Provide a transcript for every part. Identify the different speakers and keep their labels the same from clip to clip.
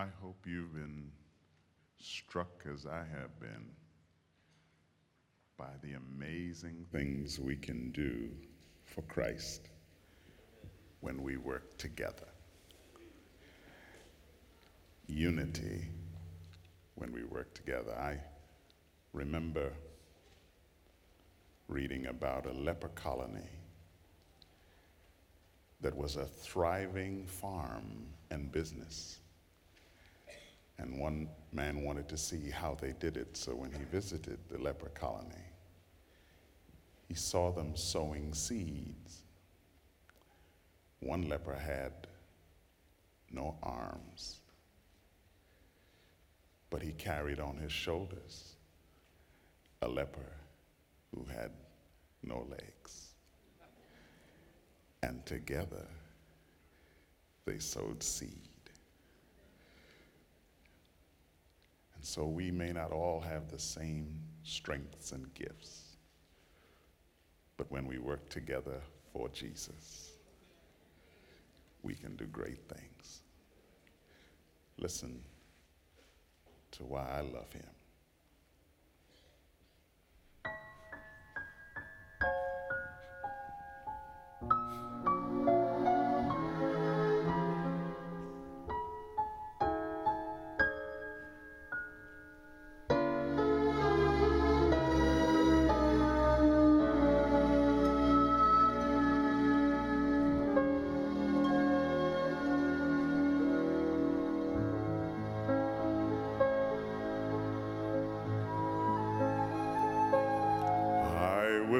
Speaker 1: I hope you've been struck as I have been by the amazing things we can do for Christ when we work together. Unity when we work together. I remember reading about a leper colony that was a thriving farm and business. And one man wanted to see how they did it, so when he visited the leper colony, he saw them sowing seeds. One leper had no arms, but he carried on his shoulders a leper who had no legs. And together they sowed seed. And so we may not all have the same strengths and gifts, but when we work together for Jesus, we can do great things. Listen to why I love him.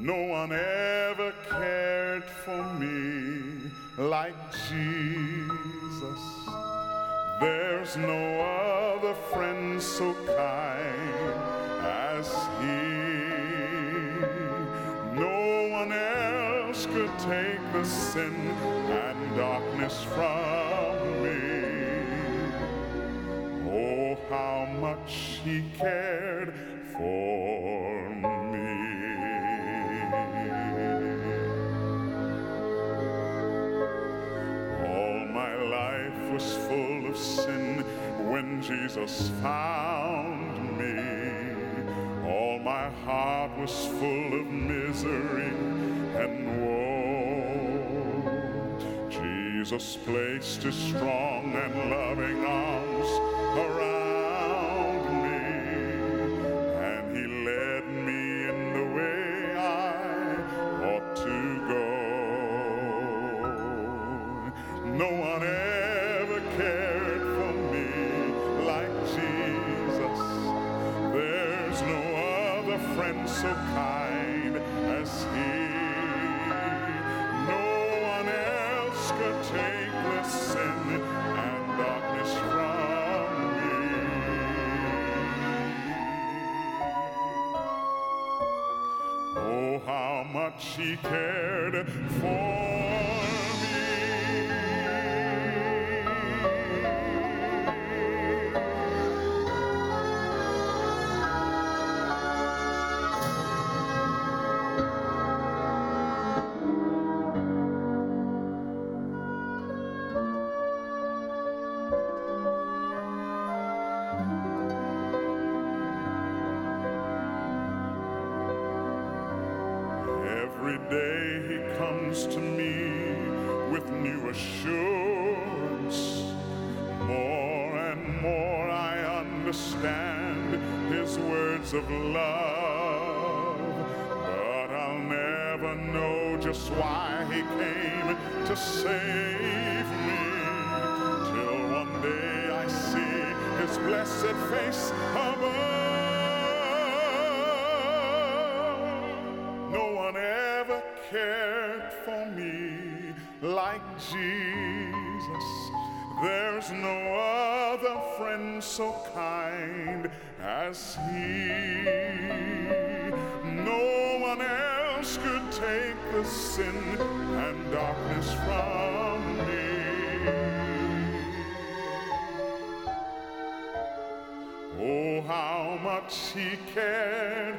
Speaker 1: No one ever cared for me like Jesus. There's no other friend so kind as he. No one else could take the sin and darkness from me. Oh, how much he cared Jesus found me. All my heart was full of misery and woe. Jesus placed his strong and loving arms around friend so kind as he. No one else could take the sin and darkness from me. Oh, how much he cared for Every day he comes to me with new assurance. More and more I understand his words of love. But I'll never know just why he came to save me. Till one day I see his blessed face above. Cared for me like Jesus. There's no other friend so kind as he. No one else could take the sin and darkness from me. Oh, how much he cared